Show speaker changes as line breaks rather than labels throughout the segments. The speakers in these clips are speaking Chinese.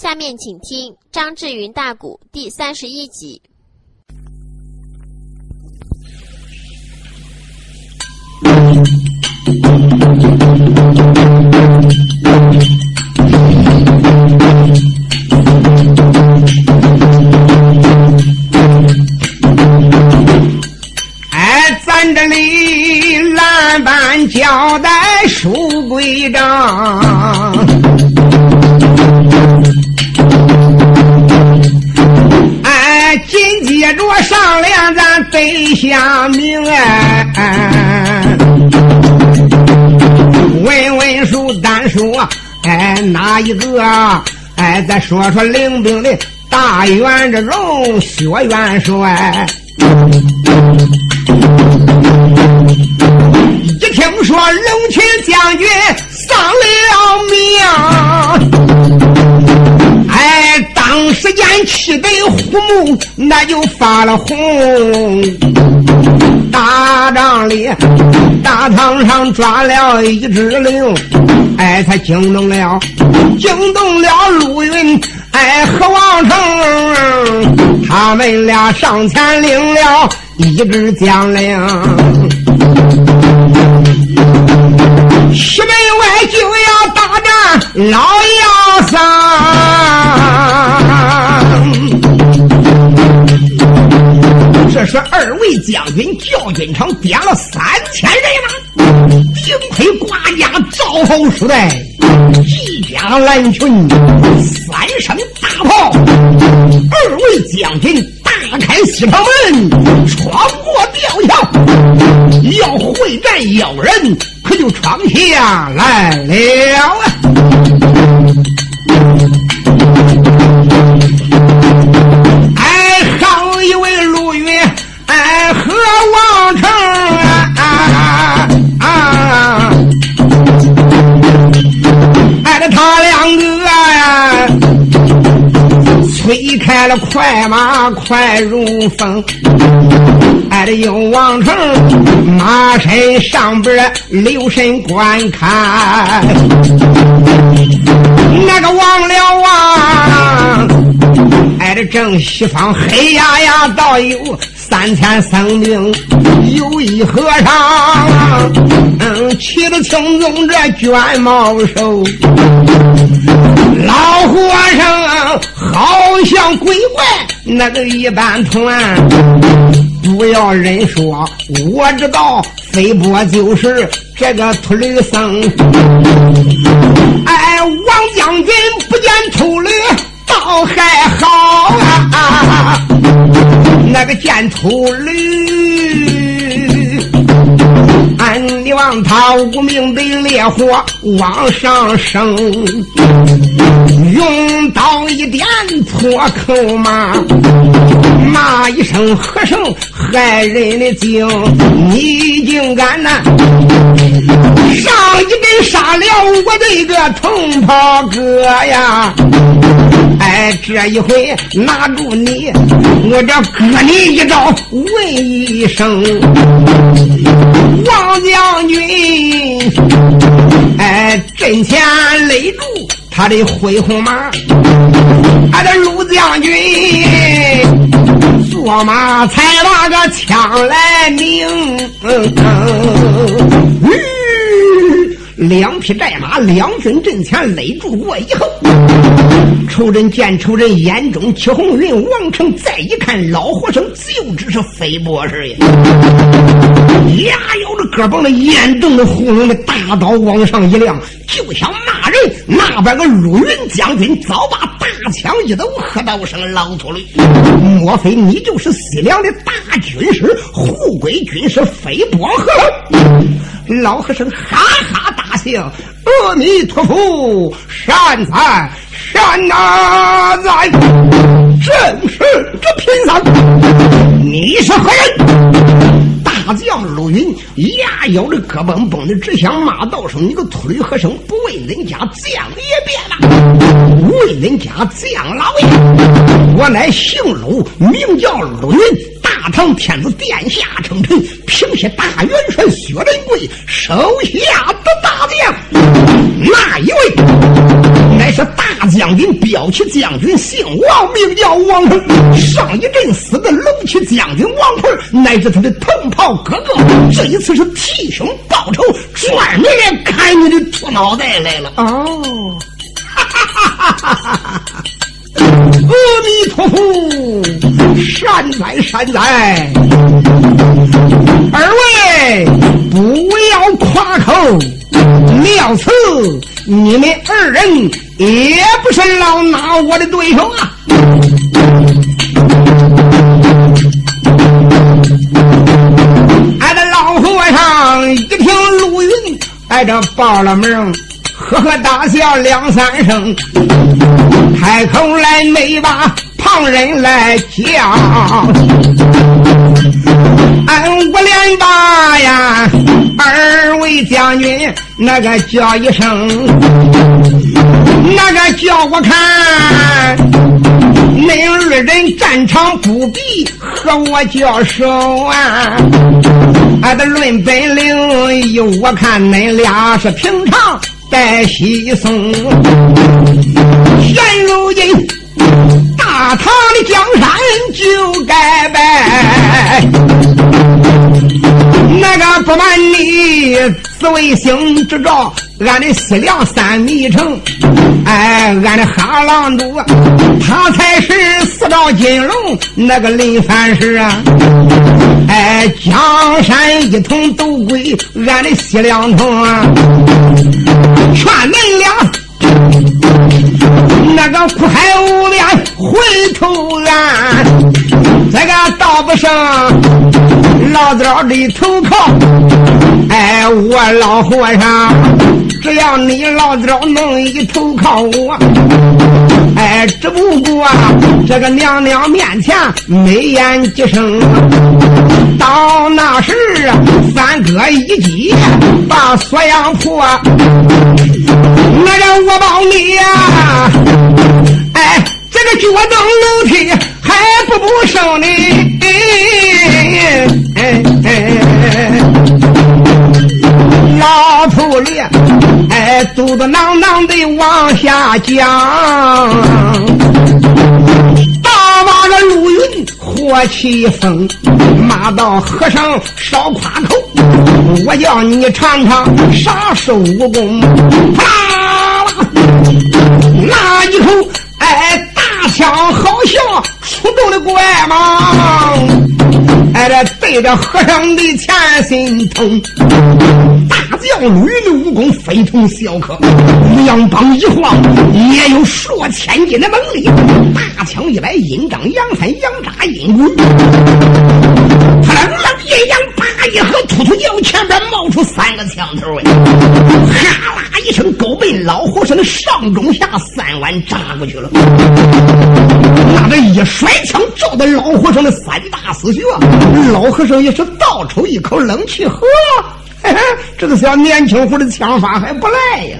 下面请听张志云大鼓第三十一集。
哎，咱这里蓝板交代书规章，联咱得下名哎，问问书单说，哎，哪一个？哎，再说说领兵的大元这荣薛元帅。一听说龙群将军丧了命，当时间气得虎目那就发了红。大帐里，大堂上抓了一只灵，哎，他惊动了，惊动了陆云，哎和王成，他们俩上前领了一支将领。西门外就要大战老是二位将军教军场点了三千人马，顶配挂甲赵侯书带，一家蓝群，三声大炮，二位将军大开西城门，穿过吊桥，要会战妖人。可就闯下来了！开了快马，快如风。挨着有王成马身上边留神观看，那个王了啊！挨着正西方黑压压倒有三千僧兵，有一和尚，嗯，骑着青鬃这卷毛兽，鬼怪那个一般团。不要人说，我知道飞波就是这个秃驴僧。哎，王将军不见秃驴倒还好啊，那个见秃驴，你望他无名的烈火往上升，用刀一点破口骂。骂一声和尚害人的精，你竟敢呐！上一根杀了我的一个铜袍哥呀！哎，这一回拿住你，我这割你一刀，问一声，王将军，哎，阵前擂住他的灰红马，俺的鲁将军。坐马才把个枪来拧，两匹战马，两军阵前勒住我以后，仇人见仇人眼中起红云，王成再一看老和尚，就知是飞波似的，牙咬着胳膊的眼瞪着红红的大刀往上一亮，就想骂那边个陆云将军早把大枪一抖，喝道声：“老秃驴，莫非你就是西凉的大军师，护国军师飞波和尚？”老和尚哈哈大笑：“阿弥陀佛，善哉善哉，正是这贫僧，你是何人？”大将陆云牙咬着胳膊，绷的直想骂道声：“你个秃驴和尚，不为恁家将爷变了，为恁家将老爷！我乃姓陆，名叫陆云，大唐天子殿下称臣，平西大元帅薛仁贵手下的大将。那一位乃是大将军、骠骑将军，姓王，名叫王成。上一阵死的龙骑将军王鹏，乃是他的同袍哥哥。这一次是替兄报仇，专门来砍你的秃脑袋来了。哦，哈哈哈哈哈哈！阿弥陀佛，善哉善哉。二位不要夸口，料此你们二人也不是老拿我的对手啊！俺的老和尚一听陆云挨着报了名，呵呵大笑两三声，开口来没把旁人来叫。俺五连八呀，二位将军，那个叫一声，那个叫我看，恁二人战场不比和我交手啊！俺的论本领，有我看恁俩是平常在西松，现如今。大唐的江山就该败，那个不瞒你，紫微星之兆，俺的西凉三密城，哎，俺的哈郎都，他才是四道金龙那个林凡是啊，哎，江山一统都归俺的西凉城啊，劝恁俩。那个苦海无边回头岸，这个道不上老早的投靠。哎，我老和尚，只要你老早能一投靠我，哎，只不过这个娘娘面前美言几声，到那时三哥一击把锁阳破，那让我帮你呀。哎，这个脚蹬楼梯还不不胜呢！哎哎老头里，哎，肚子囊囊的往下降。大把个陆云我气风，骂道：“和尚少夸口，我叫你尝尝啥是武功。”啪啦！那一口。哎，大枪好像出动的怪蟒，哎，这对着和尚的前心痛。大将陆云的武功非同小可，两膀一晃也有数千斤的猛力。大枪一来，阴张阳翻，阳扎阴滚，他愣愣一扬，叭一合，突突叫前边冒出三个枪头哎，哈啦一声，狗被老和尚的上中下三碗扎过去了。那这一甩枪照的老和尚的三大死穴，老和尚也是倒抽一口冷气，呵。嘿 嘿这个小年轻伙的枪法还不赖呀！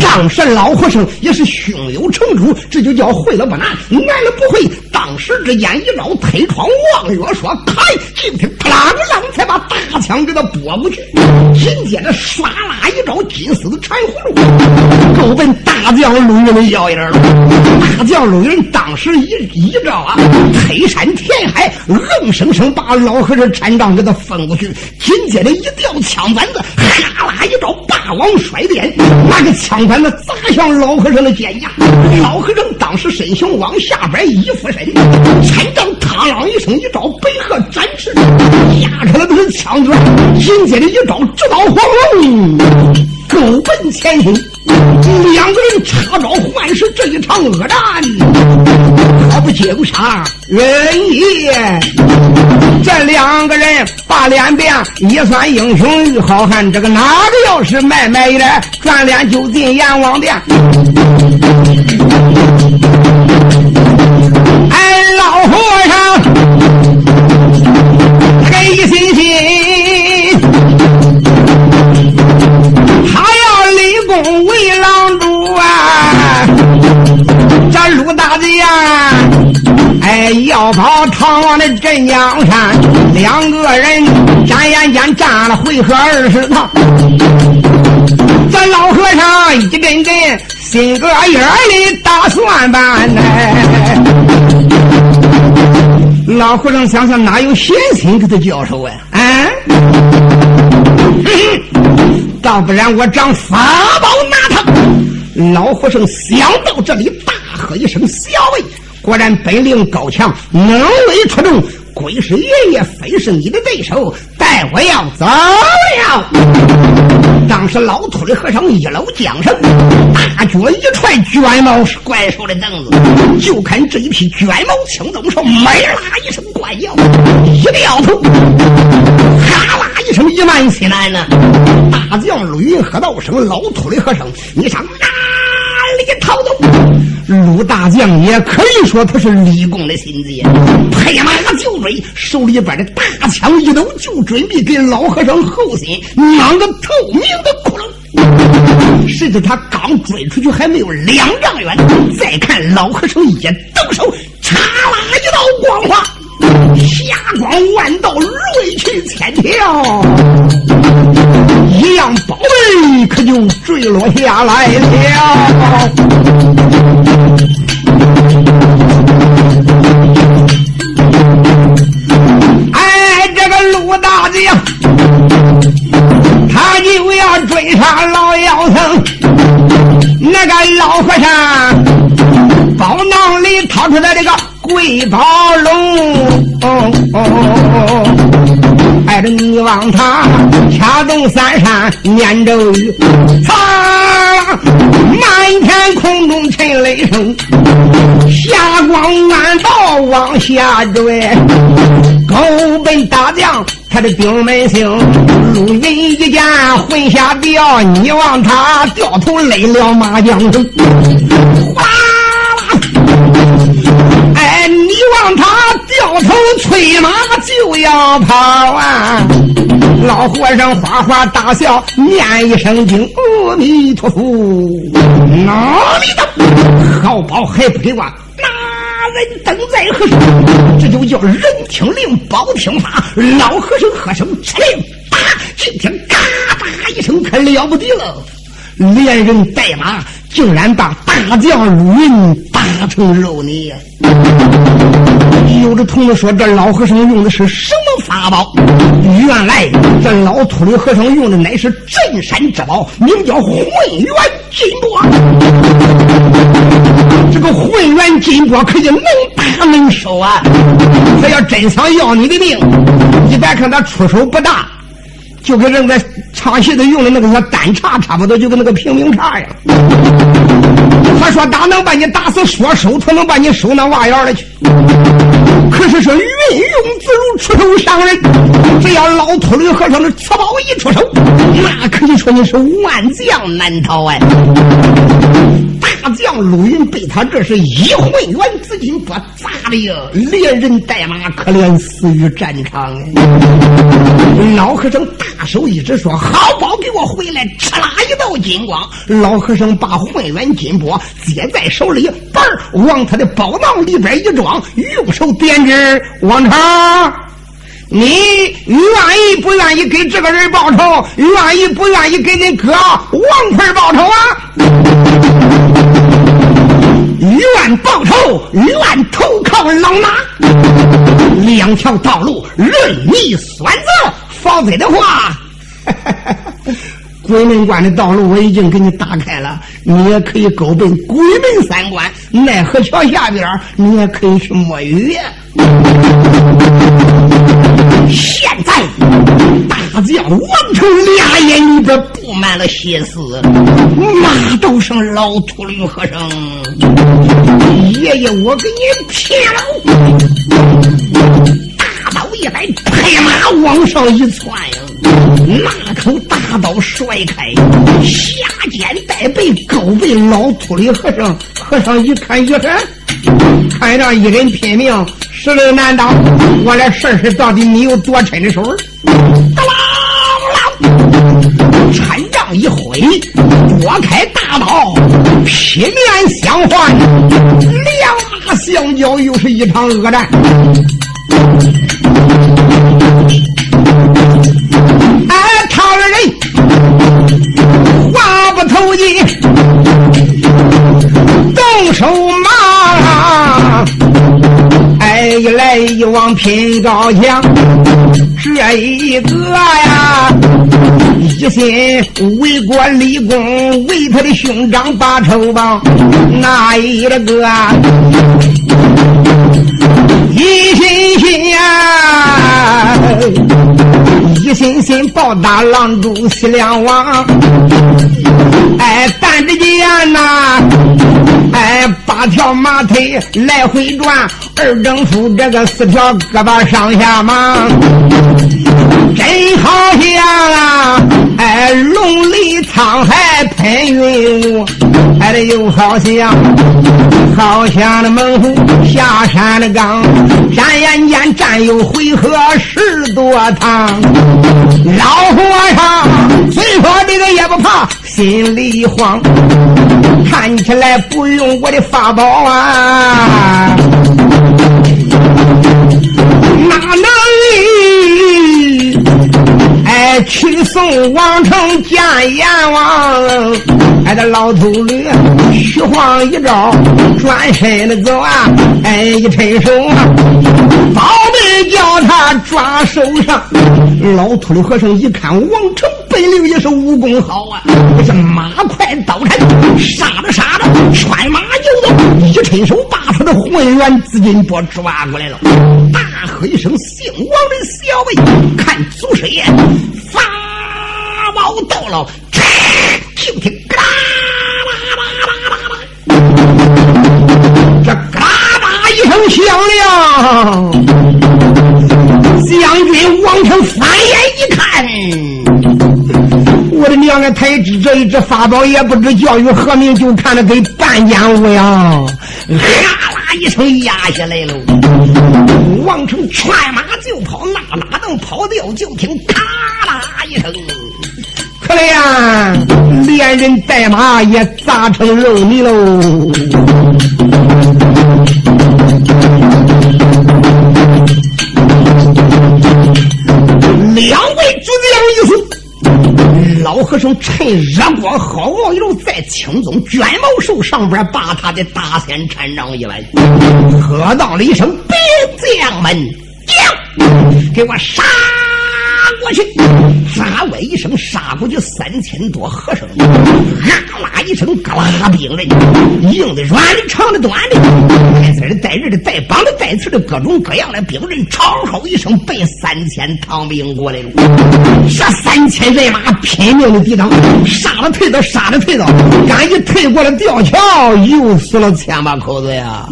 当时老和尚也是胸有成竹，这就叫会了不难，难了不会。当时之间一招推窗望月说开，就听啪啷啷才把大枪给他拨过去。紧接着唰啦一招金丝的缠葫芦，够奔大将陆云的腰眼了。大将陆云当时一一招啊，推山填海，硬生生把老和尚禅杖给他分过去。紧接着一吊枪板子，哈啦一招霸王甩脸，那个枪板子砸向老和尚的肩胛。老和尚当时身形往下边一俯身，禅杖嘡啷一声一招飞鹤展翅，压出来的枪子。紧接着一招直捣黄龙，狗奔前行。两个人插招换是，这一场恶战，可不惊杀人也。这两个人把脸变，也算英雄与好汉，这个哪个要是卖卖一点，转脸就进阎王殿。哎，老和尚，跑唐王的镇江山，两个人眨眼间战了回合二十趟。这老和尚一阵阵心个眼里打算盘呢。老和尚想想，哪有闲心给他交手啊？啊！哼哼倒不然我长法宝拿他。老和尚想到这里，大喝一声：“小尉！”果然本领高强，能力出众。鬼师爷爷非是你的对手，待我要走了。当时老秃的和尚一搂缰绳，大脚一踹卷毛怪兽的凳子，就看这一匹卷毛青鬃兽，没啦一声怪叫，一掉头，哈啦一声一满起来呢。大将陆云喝道声：“老秃的和尚，你上哪里逃走？”鲁大将也可以说他是立功的心结，拍马就追，手里边的大枪一抖，就准备给老和尚后心攮个透明的窟窿。谁知他刚追出去还没有两丈远，再看老和尚一抖手，嚓啦一道光华，霞光万道，锐气千条，一样宝贝可就坠落下来了。大将，他就要追上老妖僧。那个老和尚包囊里掏出来这个贵宝龙。带着你往他掐动三山念咒语，擦！满天空中沉雷声，霞光暗道往下坠。狗奔大将他的兵门星，陆云一见魂下掉，你往他掉头累了马将军，哗啦！哎，你往他掉头催马。就要跑啊！老和尚哗哗大笑，念一声经，阿弥陀佛。哪里的好宝还不给我？正在何处？这就叫人听令，宝听法。老和尚喝声吃令，打！听听嘎巴一声，可了不得了！连人带马，竟然把大将陆云打成肉泥。有的同志说，这老和尚用的是什么法宝？原来这老秃驴和尚用的乃是镇山之宝，名叫混元金钵。这个混元金钵可以能打能收啊！他要真想要你的命，你别看他出手不大。就跟人在唱戏的用的那个小单叉差不多，就跟那个平民叉呀。他说打能把你打死，说收他能把你收那瓦窑里去。可是说运用自如，出手伤人。只要老秃驴和尚的此宝一出手，那可以说你是万将难逃哎。将陆云被他这是一混元紫金波砸的呀，连人带马可怜死于战场。老和尚大手一指说：“好宝，给我回来！”哧啦一道金光，老和尚把混元金钵接在手里，嘣儿往他的宝囊里边一装，用手点指：“王成，你愿意不愿意给这个人报仇？愿意不愿意给你哥王坤报仇啊？”愿报仇，愿投靠老马，两条道路任你选择。否则的话，鬼门关的道路我已经给你打开了，你也可以勾奔鬼门三关。奈何桥下边，你也可以去摸鱼。现在大将王成俩眼里边布满了血丝，马道上老秃驴和尚，爷爷我给你劈了！大刀一摆，拍马往上一窜呀，那口大刀甩开，下肩带背高背老秃驴和尚，和尚一看一看，看上一人拼命。实力难当，我来试试到底你有多沉的手哒啦啦，禅杖一挥，拨开大刀，劈面相换，两马相交，又是一场恶战。哎，唐人，话不投机。动手忙，哎，一来一往拼高墙，这一个呀，一心为国立功，为他的兄长把仇报，那一个一心心呀，一心心报答狼主西凉王，哎，但这间呐，哎，八条马腿来回转，二正夫这个四条胳膊上下忙，真好像啊，哎，龙里沧海喷云雾，哎，的又好像，好像那猛虎下山的刚。转眼间战有回合十多趟，老和尚虽说这个也不怕，心里慌，看起来不用我的法宝啊，哪能？哎，去送王成见阎王，哎，这老头驴虚晃一招，转身的走啊！哎，一伸手啊，宝贝叫他抓手上。老秃驴和尚一看王成本领也是武功好啊，这是马快刀斩，杀着杀着，穿马就走，一伸手把他的混元紫金钵抓过来了，大喝一声：“姓王的小辈，看祖师爷！”发毛到了，就听嘎啦啦啦啦啦，这嘎啦一声响亮。将军王成翻眼一看，我的娘啊！太知这一只法宝也不知叫与何名，就看着跟半间屋呀，哈啦一声压下来了。王成踹马就跑，哪哪能跑掉？就听咔啦一声，可怜呀，连人带马也砸成肉泥喽。两位主将一死，老和尚趁热光好望一路，在轻松卷毛兽上边把他的大仙禅杖一来，喝道了一声：“兵将们，将，给我杀！”过去，杀歪一声，杀过去三千多和尚，啊啦一声，嘎啦兵刃，硬的、软的、长的、短的，带刺的、带刃的、带绑的、带刺的，各种各样的兵刃，长吼一声，奔三千唐兵过来了。这三千人马拼命的抵挡，杀了退的，杀了退的，刚一退过了吊桥，又死了千把口子呀！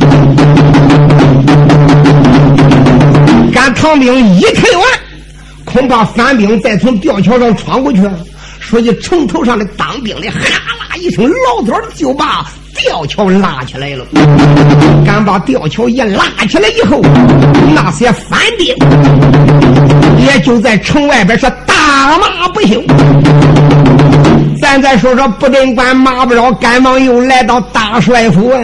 赶唐兵一退完。恐怕反兵再从吊桥上闯过去，说起城头上的当兵的，哈啦一声，老早就把吊桥拉起来了。敢把吊桥一拉起来以后，那些反兵也就在城外边是大骂不休。咱再说说布政官马不饶，赶忙又来到大帅府啊。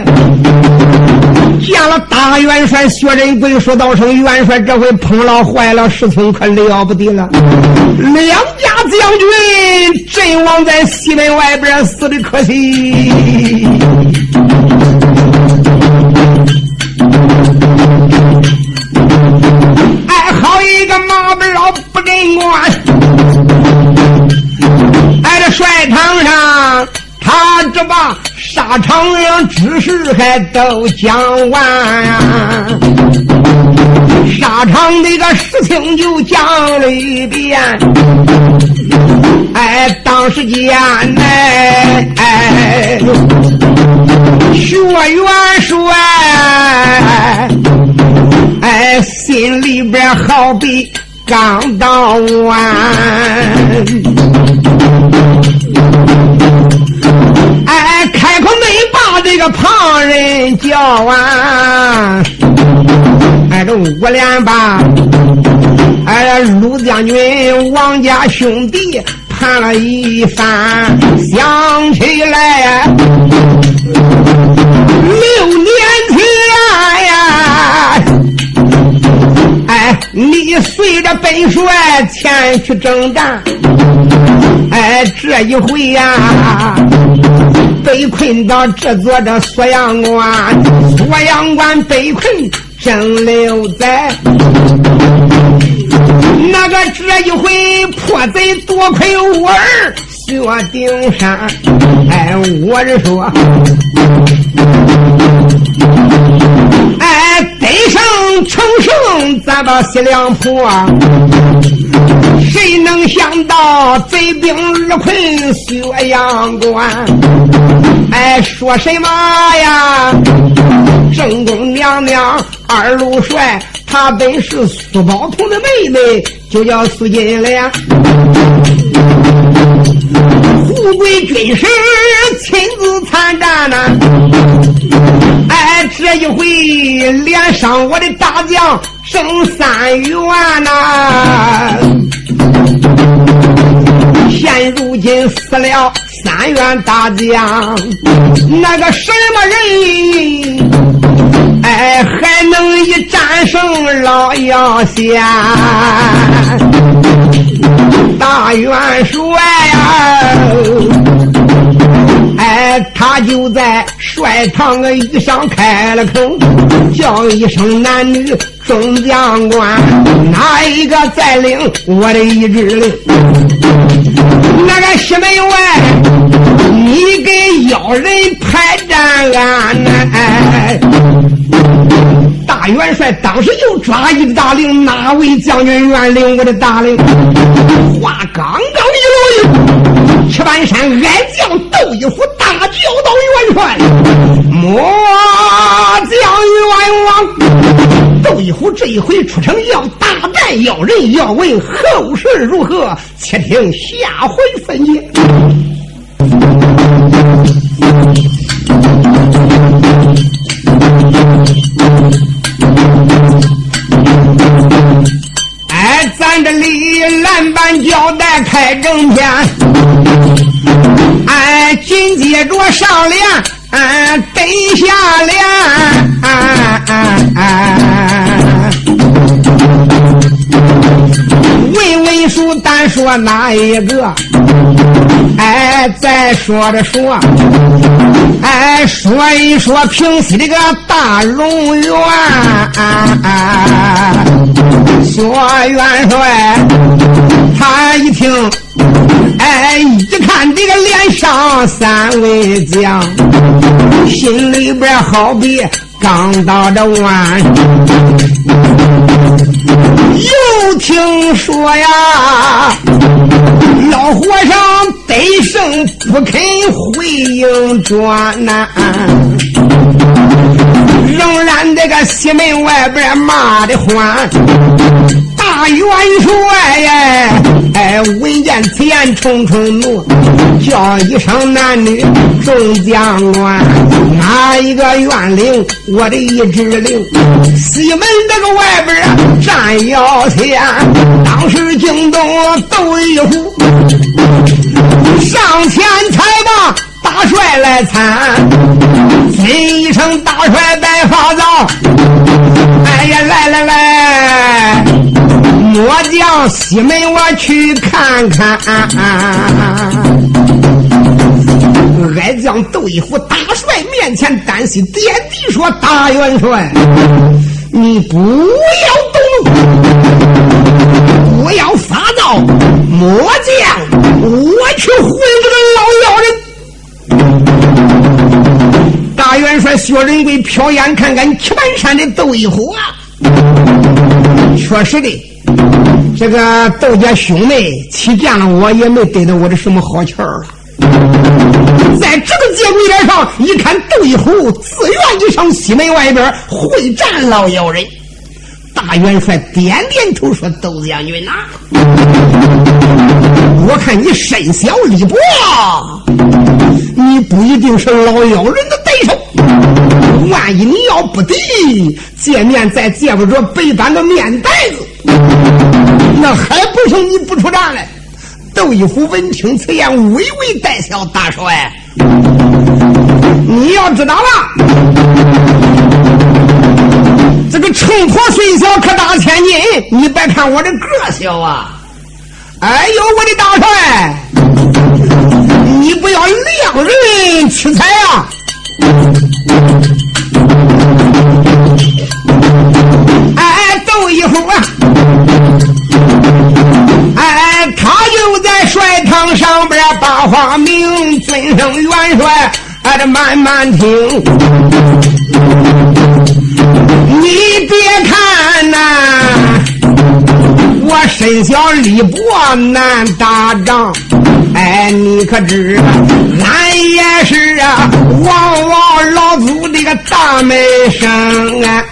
见了大元帅薛仁贵，说道声元帅，这回碰了坏了，事情可了不得了。两家将军阵亡在西门外边，死的可惜。哎，好一个马不老不正官，哎，这帅堂上。他这把沙场上之事还都讲完，沙场那个事情就讲了一遍。哎，当时间哎哎，薛元帅哎心里边好比刚到完。旁人叫啊！挨着五连吧，哎，鲁将军王家兄弟盘了一番，想起来六你随着本帅前去征战，哎，这一回呀，被困到这座的锁阳关，锁阳关被困正六载。那个这一回破贼多亏我儿薛丁山，哎，我是说，能成胜，咱把西凉破。谁能想到贼兵二困薛阳关？哎，说什么呀？正宫娘娘二路帅。他本是苏宝同的妹妹，就叫苏金莲。富贵军师亲自参战呐，哎，这一回连伤我的大将剩三员呐。现如今死了三员大将，那个什么人？哎，还能一战胜老杨仙？大元帅呀！他就在帅堂的衣上开了口，叫一声男女众将官，哪一个再领我的一支令？那个西门外，你给妖人排战安呢？大元帅当时就抓一个大令，哪位将军愿领我的大令？话刚刚一落，七半山矮将窦一虎大叫道：“元帅，末将冤枉！窦一虎这一回出城要大战要人，要问后事如何？且听下回分解。”开正片，俺紧接着上联，哎得下联。哎哎哎问问书单说哪一个？哎，再说着说，哎，说一说平西这个大龙源。薛元帅，他一听，哎，一看这个脸上三位将，心里边好比刚到这碗。又听说呀，老和尚得胜不肯回营转呐。仍然这个西门外边骂的欢，元帅呀，哎，闻见此言冲冲怒，叫一声男女众将官，哪一个愿领我的一支令？西门这个外边站要前，当时惊动窦一虎，上前才把。大帅来参，听一声大帅白发皂。哎呀，来来来，末将西门我去看看。矮将窦一虎大帅面前单膝点地说：“大元帅，你不要动怒，不要发躁。末将我去回这个老妖人。”大元帅薛仁贵瞟眼看看。七盘山的窦一虎啊，确实的，这个窦家兄妹欺见了我，也没得到我的什么好气儿了。在这个节骨眼上，一看窦一虎自愿就上西门外边会战老妖人。大元帅点点头说：“窦将军呐，我看你身小力薄，你不一定是老妖人的。万一你要不敌，见面再见不着白板的面袋子，那还不行？你不出战来？”窦一虎闻听此言，微微带笑：“大帅，你要知道了。”这个秤砣虽小，可打千斤，你别看我这个小啊！哎呦，我的大帅，你不要量人取财啊！哎，窦一虎啊！哎，他就在帅堂上边把话明，尊声元帅，哎，这慢慢听。你别看呐。我身小力薄难打仗，哎，你可知俺也是啊，王王老祖的个大门生啊，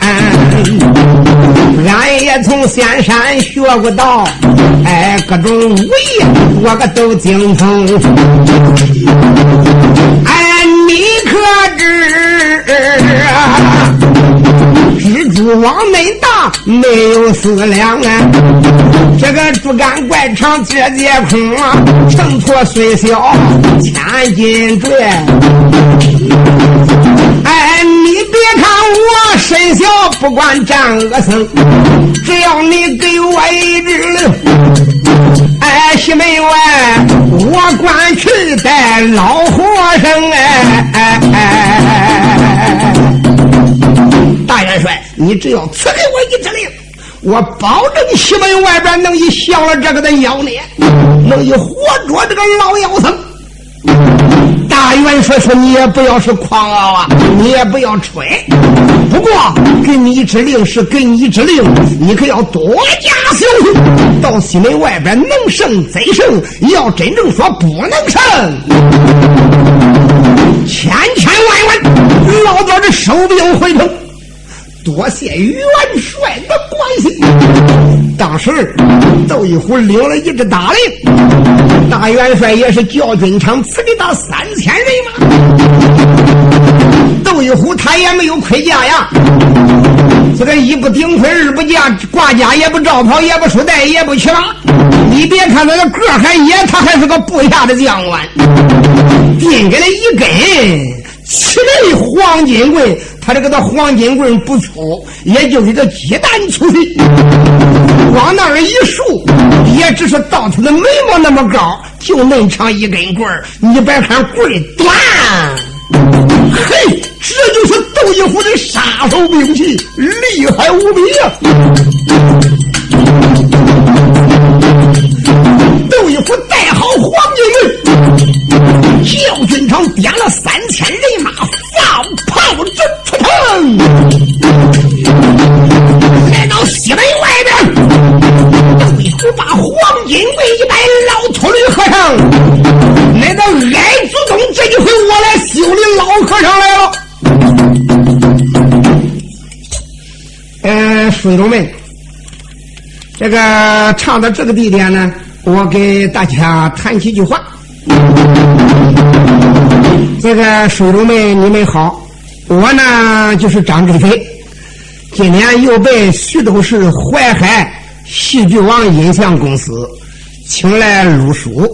俺也从仙山学过道，哎，各种武艺我可都精通，哎，你可知啊？蜘蛛网内大，没有思量啊！这个竹竿怪长，节节空啊！秤砣虽小，千斤重。哎，你别看我身小，不管战恶僧，只要你给我一只令，哎，西门外我管去带老和尚哎哎哎！你只要赐给我一支令，我保证西门外边能以降了这个的妖孽，能以活捉这个老妖僧。大元帅说：“你也不要是狂傲啊，你也不要吹。不过给你一支令是给你一支令，你可要多加小心。到西门外边能胜则胜，要真正说不能胜，千千万万老早这收兵回头。”多谢元帅的关心。当时窦一虎领了一支大令，大元帅也是叫军场赐给他三千人马。窦一虎他也没有盔甲呀，这个一不顶盔，二不架，挂甲也不罩袍，也不束带，也不骑马。你别看他的个还野，他还是个部下的将官。定给他一根七枚黄金棍。他这个的黄金棍不粗，也就一个鸡蛋粗细，往那儿一竖，也只是到他的眉毛那么高，就那么长一根棍。你别看棍短，嘿，这就是窦一虎的杀手兵器，厉害无比呀！窦一虎带好黄金棍，教军长点了三千人马，放炮阵。来到西门外边，对虎把黄金柜一摆，老秃驴和尚来到矮祖宗，这一回我来修理老和尚来了。嗯，水众们，这个唱到这个地点呢，我给大家谈几句话。这个水众们，你们好。我呢就是张志飞，今年又被徐州市淮海戏剧网音像公司请来录书。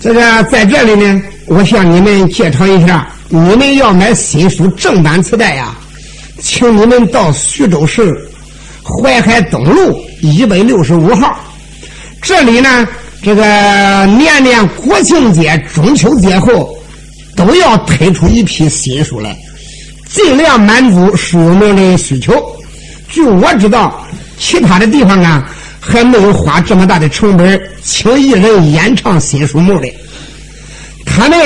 这个在这里呢，我向你们介绍一下，你们要买新书正版磁带呀，请你们到徐州市淮海东路一百六十五号。这里呢，这个年年国庆节、中秋节后，都要推出一批新书来。尽量满足书友们的需求。据我知道，其他的地方啊，还没有花这么大的成本请艺人演唱新书目的。他们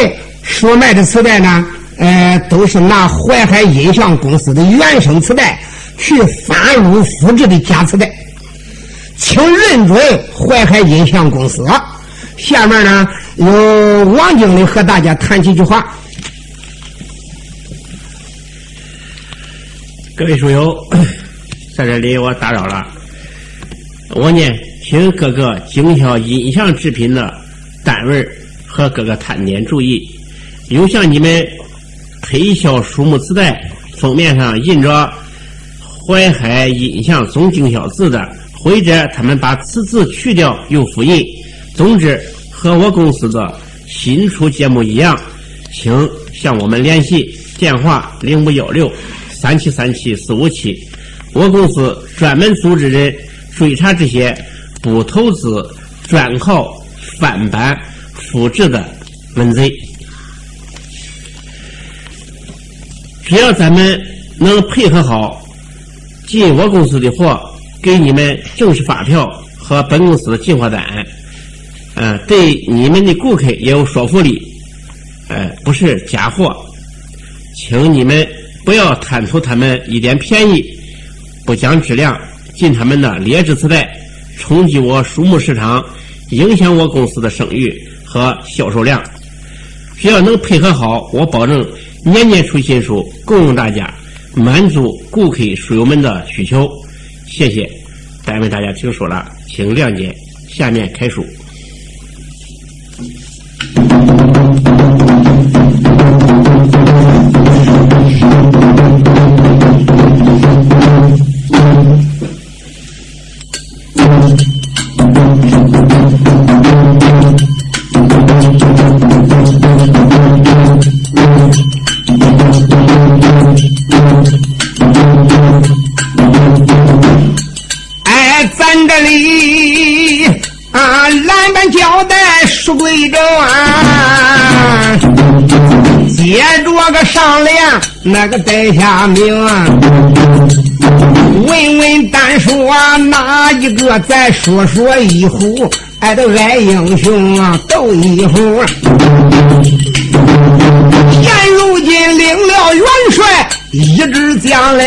所卖的磁带呢，呃，都是拿淮海音像公司的原声磁带去翻录复制的假磁带，请认准淮海音像公司。下面呢，由王经理和大家谈几句话。
各位书友，在这里我打扰了。我呢，请各个经销音像制品的单位和各个摊点注意，有向你们推销书目磁带封面上印着“淮海音像总经销”字的，或者他们把此字去掉又复印。总之，和我公司的新出节目一样，请向我们联系，电话零五幺六。三七三七四五七，我公司专门组织人追查这些不投资、专靠翻版复制的文贼。只要咱们能配合好，进我公司的货，给你们正式发票和本公司的进货单，呃，对你们的顾客也有说服力，呃，不是假货，请你们不要贪图他们一点便宜，不讲质量，进他们的劣质磁带，冲击我书目市场，影响我公司的声誉和销售量。只要能配合好，我保证。年年出新书，供应大家，满足顾客书友们的需求。谢谢，单位大家听说了，请谅解。下面开书。
那个上联那个带下名，问问单说哪一个？再说说一呼，俺的爱英雄啊，斗一呼。现如今领了元帅，一支将领，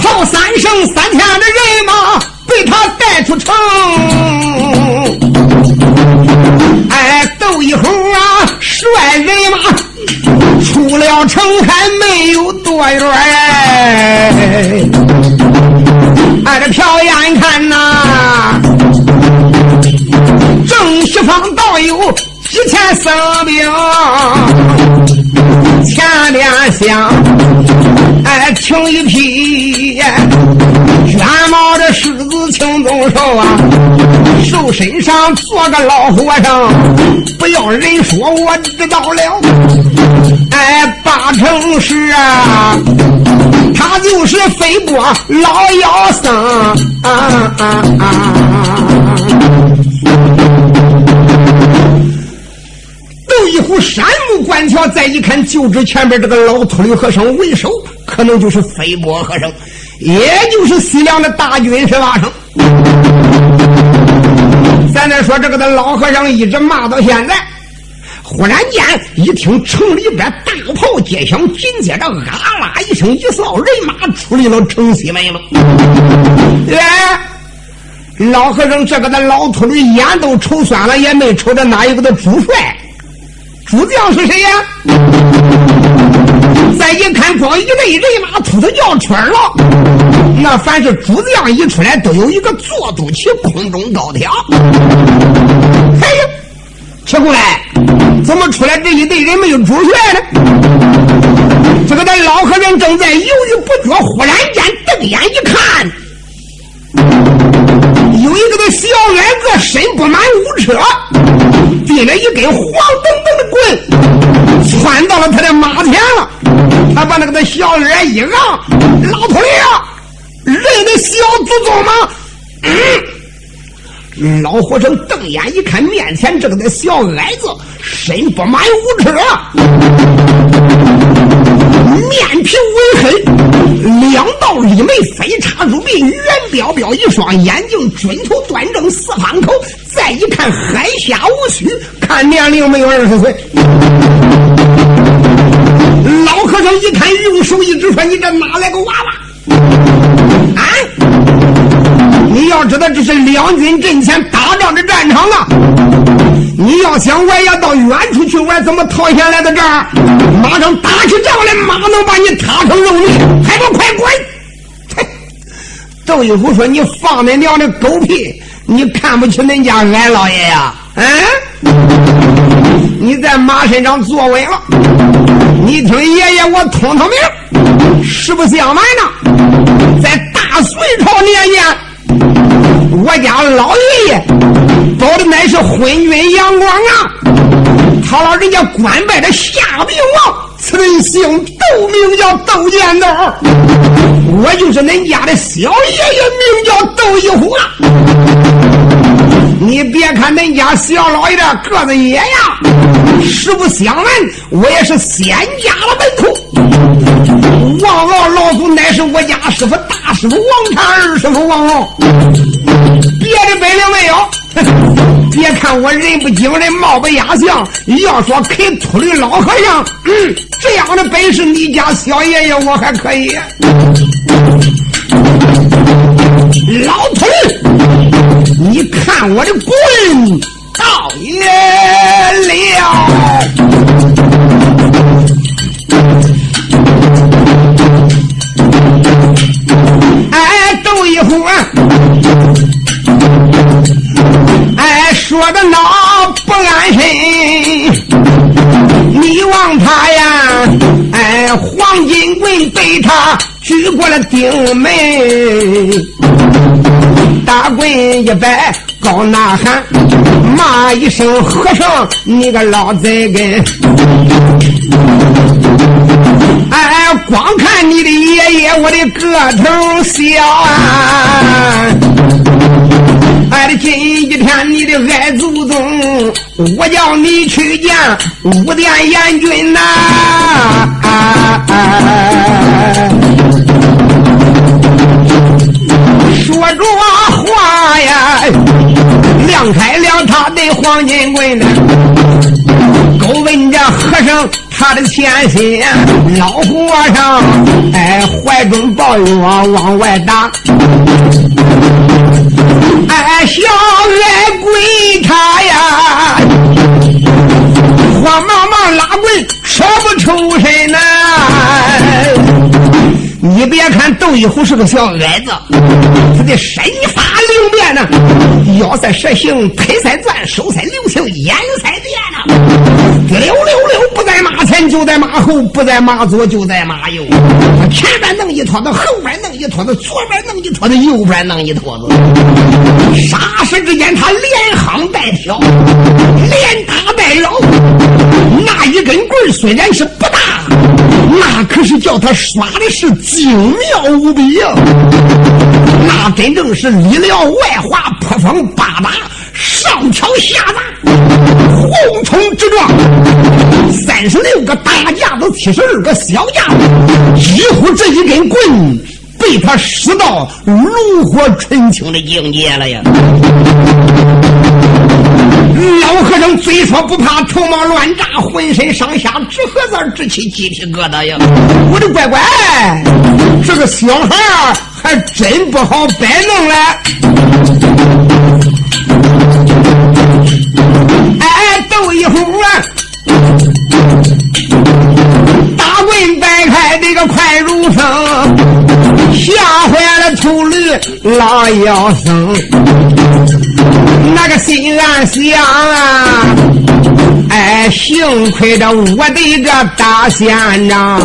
跑三省三天的人马被他带出城。有多远哎！俺这瞟眼看呐，正西方倒有几千僧兵，前边厢哎停一匹卷毛的狮子青鬃兽啊！手身上坐个老和尚，不要人说，我知道了。哎，八成是啊，他就是飞波老妖僧。啊啊啊！斗一壶山木观桥，再一看，就知前边这个老秃驴和尚为首，可能就是飞波和尚，也就是西凉的大军十八省。咱再说这个的老和尚一直骂到现在，忽然间一听城里边大炮接响，紧接着啊啦一声，一扫人马出来了城西门了。哎，老和尚这个的老秃驴眼都瞅酸了，也没瞅着哪一个的主帅、主将是谁呀？再一看，光一队人马秃子叫圈了。那凡是主将一出来，都有一个坐肚旗，空中高挑。哎呀，奇怪，怎么出来这一队人没有主帅呢？这个咱老和尚正在犹豫不决，忽然间瞪眼一看，有一个的小矮个，身不满五尺，提了一根黄澄澄的棍，窜到了他的马前了。他把那个的小矮一让，老秃驴啊！认得小祖宗吗？嗯，老和尚瞪眼一看，面前这个小矮子，身不满五尺，面皮微黑，两道利眉飞插入鼻，圆彪彪一双眼睛，准头端正四方口。再一看，海下无须，看年龄没有二十岁。老和尚一看，用手一指说：“你这哪来个娃娃？”啊！你要知道这是两军阵前打仗的战场啊！你要想我要到远处去，我怎么逃下来到这儿？马上打起仗来，马能把你踏成肉泥，还不快滚！窦一虎说：“你放你娘的狗屁！你看不起恁家俺老爷呀？嗯？你在马身上坐稳了，你听爷爷我通通名。实不相瞒呢，在大隋朝年间，我家老爷爷保的乃是昏君杨广啊！他老人家官拜的夏明王，此人姓窦，名叫窦建德，我就是恁家的小爷爷，名叫窦一虎啊。你别看恁家小老爷的个子野呀，实不相瞒，我也是仙家的门徒。王老老祖乃是我家师傅大师傅王禅二师傅王敖，别的本领没有。别看我人不精神，貌不压相，要说肯秃驴老和尚，嗯，这样的本事，你家小爷爷我还可以。老头，你看我的棍到爷了。哎，斗一会儿。哎说的那不安身，你望他呀，哎，黄金棍被他举过了顶门，打棍一摆高呐喊，骂一声和尚，你个老贼根！哎，光看你的爷爷，我的个头小啊！哎，今一天你的爱祖宗，我叫你去见五殿阎君呐！啊说着话呀，亮开了他的黄金棍呐，勾问着和尚他的前心，老和尚哎怀中抱月往外打。哎，小爱鬼他呀，慌忙忙拉棍，说不出声呐。你别看窦一虎是个小矮子，他的身法灵便呢，腰在蛇形，腿在钻，手在流星，眼在电呢，溜溜溜不在马前就在马后，不在马左就在马右。他前边弄一坨子，后边弄一坨子，左边弄一坨子，右边弄一坨子。霎时之间，他连夯带跳，连打带绕。那一根棍虽然是，那可是叫他耍的是。精妙无比呀！那真正是里撩外滑，破风八达，上挑下砸，横冲直撞。三十六个大架子，七十二个小架子，几乎这一根棍被他使到炉火纯青的境界了呀！老和尚嘴说不怕，头毛乱炸，浑身上下直盒子直起鸡皮疙瘩呀！我的乖乖，这个小孩还真不好摆弄嘞！哎，斗一虎啊，大棍摆开那个快如风，吓坏了秃驴老妖僧。那个心暗想啊，哎，幸亏着我的个大仙长，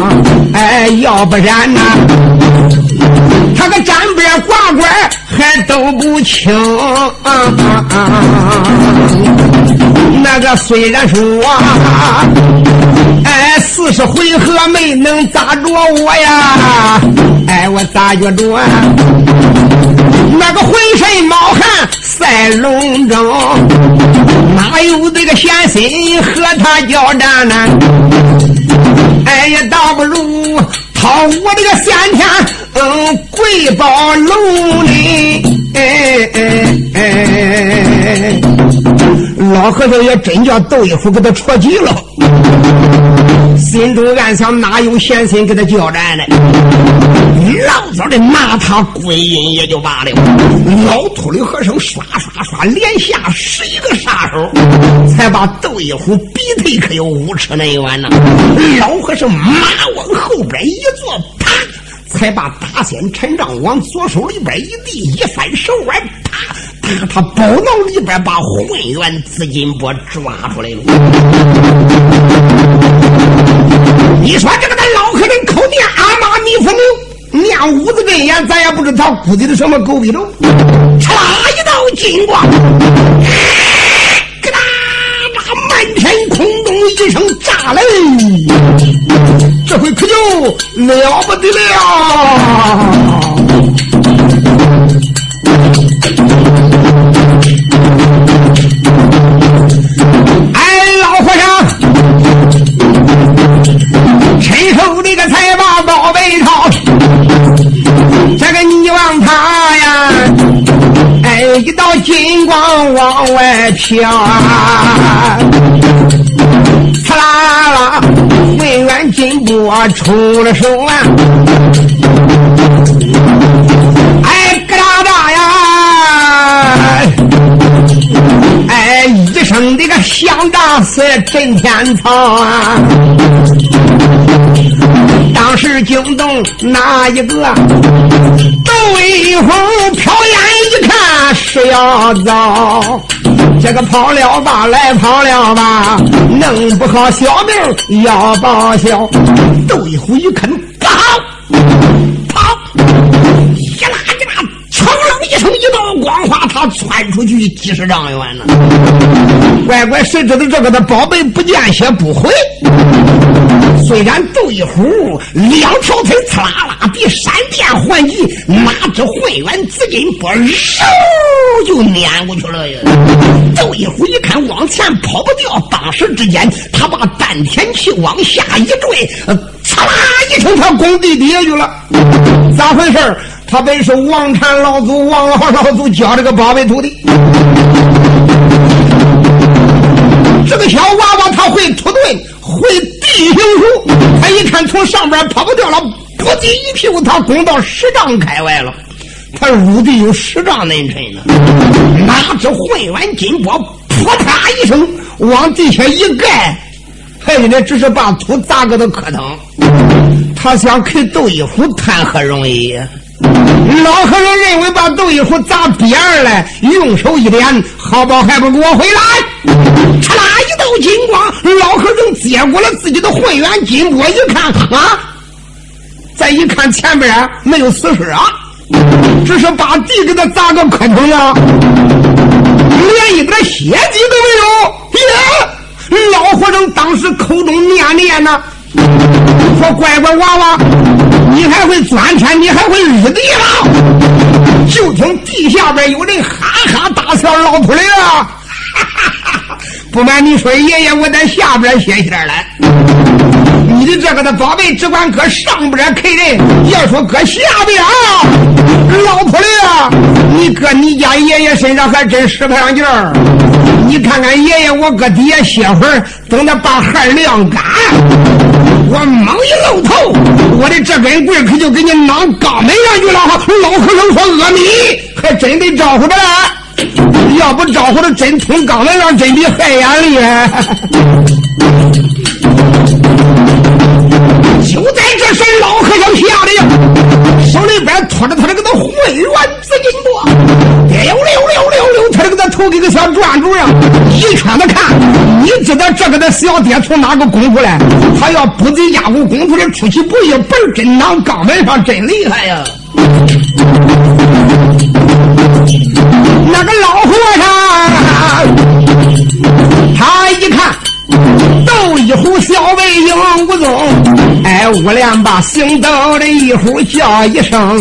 哎，要不然呐，他个沾边挂拐还都不清。那个虽然说，哎，四十回合没能砸着我呀，哎，我咋觉着啊那个浑身冒汗。赛龙争，哪有这个闲心和他交战呢？哎呀，倒不如掏我这个先天嗯贵宝龙呢！哎哎哎！老和尚也真叫窦一虎给他戳急了。心中暗想：哪有闲心跟他交战呢？老早的拿他归阴也就罢了。老秃驴和尚刷刷刷连下十一个杀手，才把窦一虎逼退，可有五尺那远呢。老和尚马往后边一坐，啪，才把大仙陈仗往左手里边一递，一翻手腕，啪。他包囊里边把混元紫金钵抓出来了。你说这个咱老客人口念阿妈弥佛名，念五字真言，咱也不知道他估计的什么狗逼头。唰一道金光，咯哒哒，满天空中一声炸雷。这回可就了不得了。往外飘啊，刺啦啦，文员金波出了手啊，哎，咯哒哒呀，哎，一声这个响大似震天草啊。当时惊动哪一个？窦一虎瞟眼一看是要遭，这个跑了吧，来跑了吧，弄不好小命要报销。窦一虎一看，不好，跑！一拉一拉，噌楞一声，一道光花，他窜出去几十丈远了。乖乖，谁知道这个的宝贝不见血不回？虽然窦一虎两条腿刺啦啦的闪电还击，哪知混元紫金波嗖就撵过去了呀！窦一虎一看往前跑不掉，当时之间他把丹田气往下一坠，刺啦一声，他工地底下去了。咋回事他本是王禅老祖、王老老祖教这个宝贝徒弟，这个小娃娃他会土遁。会地形术，他一看从上边跑不掉了，不地一屁股，他拱到十丈开外了。他入地有十丈那深呢。哪知混元金波扑嗒一声往地下一盖，还有那只是把土砸个的磕疼。他想给窦一虎谈何容易？老和尚认为把窦一虎砸边儿了，用手一点，好宝还不给我回来？嚓啦一道金光，老和尚接过了自己的混元金钵，一看啊，再一看前边没有死尸啊，只是把地给他砸个磕头呀，连一点血迹都没有。耶！老和尚当时口中念念呢。说乖乖娃娃，你还会钻天，你还会日地了？就听地下边有人哈哈大笑，老秃驴啊！不瞒你说，爷爷我在下边歇歇来。你的这个的宝贝只管搁上边儿客人，要说搁下边啊，老秃驴啊，你搁你家爷爷身上还真使不上劲儿。你看看爷爷，我搁底下歇会儿，等他把汗晾干。我猛一露头，我的这根棍可就给你挠肛门上去了。老和尚说：“阿弥，还真得招呼着了，要不招呼着真捅肛门上，真比害眼厉害。”这，老和尚吓得呀，手里边托着他这个那混元紫金钵，溜溜溜溜溜，他这个那头给个小转珠样，一圈子看，你知道这个的小爹从哪个功夫来？他要不在家务功夫的出其不一本真囊肛门上真厉害呀！那个老和尚，他一看。斗一虎小背影无踪，哎，五连把行斗的一虎叫一声，